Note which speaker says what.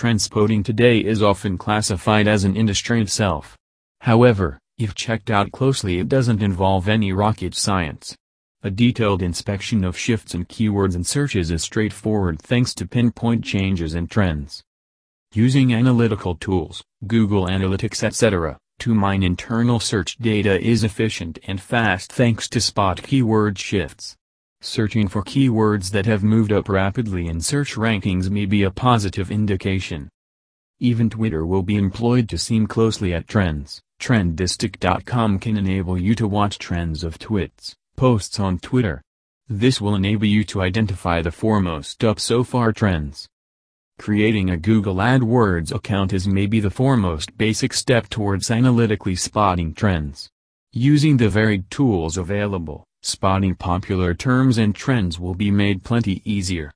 Speaker 1: trend spotting today is often classified as an industry itself. However, if checked out closely it doesn't involve any rocket science. A detailed inspection of shifts in keywords and searches is straightforward thanks to pinpoint changes and trends. Using analytical tools, Google Analytics etc., to mine internal search data is efficient and fast thanks to spot keyword shifts. Searching for keywords that have moved up rapidly in search rankings may be a positive indication. Even Twitter will be employed to seem closely at trends. Trendistic.com can enable you to watch trends of tweets, posts on Twitter. This will enable you to identify the foremost up so far trends. Creating a Google AdWords account is maybe the foremost basic step towards analytically spotting trends. Using the varied tools available, spotting popular terms and trends will be made plenty easier.